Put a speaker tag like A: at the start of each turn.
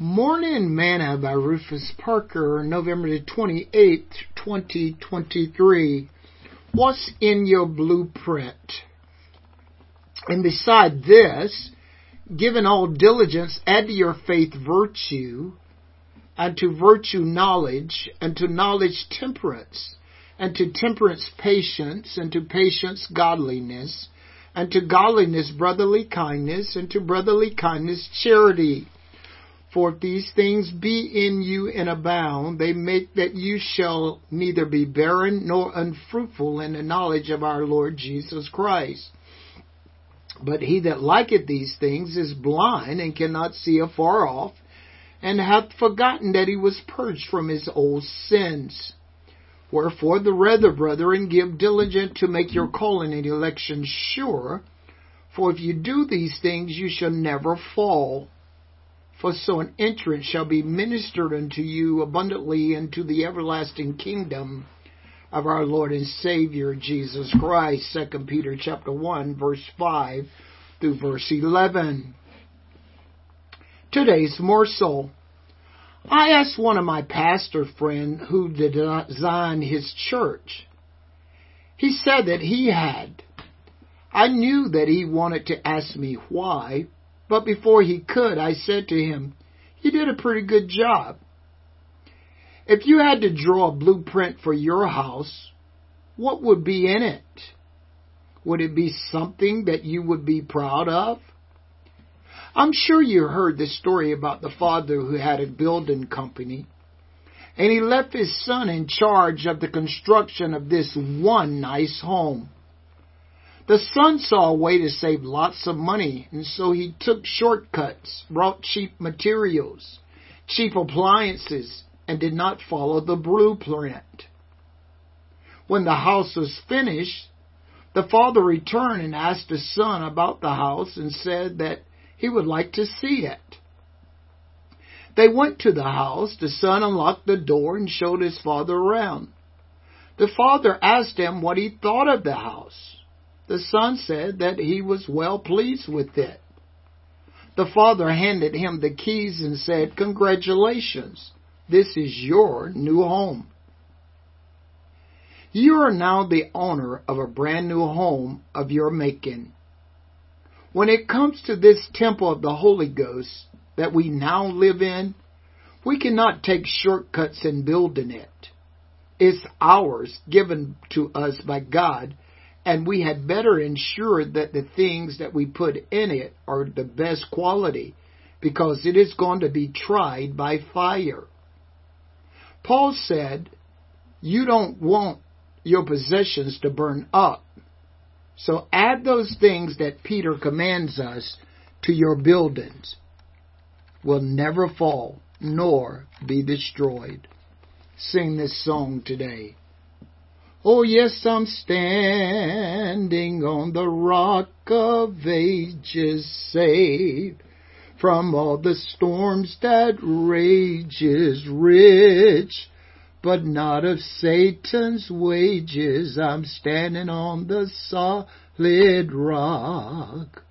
A: Morning Manna by Rufus Parker, November the 28th, 2023. What's in your blueprint? And beside this, given all diligence, add to your faith virtue, and to virtue knowledge, and to knowledge temperance, and to temperance patience, and to patience godliness, and to godliness brotherly kindness, and to brotherly kindness charity. For if these things be in you and abound, they make that you shall neither be barren nor unfruitful in the knowledge of our Lord Jesus Christ. But he that liketh these things is blind and cannot see afar off, and hath forgotten that he was purged from his old sins. Wherefore the rather, brethren, give diligent to make your calling and election sure, for if you do these things, you shall never fall. For so an entrance shall be ministered unto you abundantly into the everlasting kingdom of our Lord and Savior Jesus Christ. 2 Peter chapter 1 verse 5 through verse 11. Today's morsel. I asked one of my pastor friends who designed his church. He said that he had. I knew that he wanted to ask me why, but before he could, I said to him, You did a pretty good job. If you had to draw a blueprint for your house, what would be in it? Would it be something that you would be proud of? I'm sure you heard the story about the father who had a building company, and he left his son in charge of the construction of this one nice home. The son saw a way to save lots of money, and so he took shortcuts, brought cheap materials, cheap appliances, and did not follow the blueprint. When the house was finished, the father returned and asked the son about the house and said that he would like to see it. They went to the house. The son unlocked the door and showed his father around. The father asked him what he thought of the house. The son said that he was well pleased with it. The father handed him the keys and said, Congratulations, this is your new home. You are now the owner of a brand new home of your making. When it comes to this temple of the Holy Ghost that we now live in, we cannot take shortcuts in building it. It's ours, given to us by God, and we had better ensure that the things that we put in it are the best quality because it is going to be tried by fire. Paul said, You don't want your possessions to burn up. So add those things that Peter commands us to your buildings. Will never fall nor be destroyed. Sing this song today. Oh yes, I'm standing on the rock of ages saved from all the storms that rages rich, but not of Satan's wages. I'm standing on the solid rock.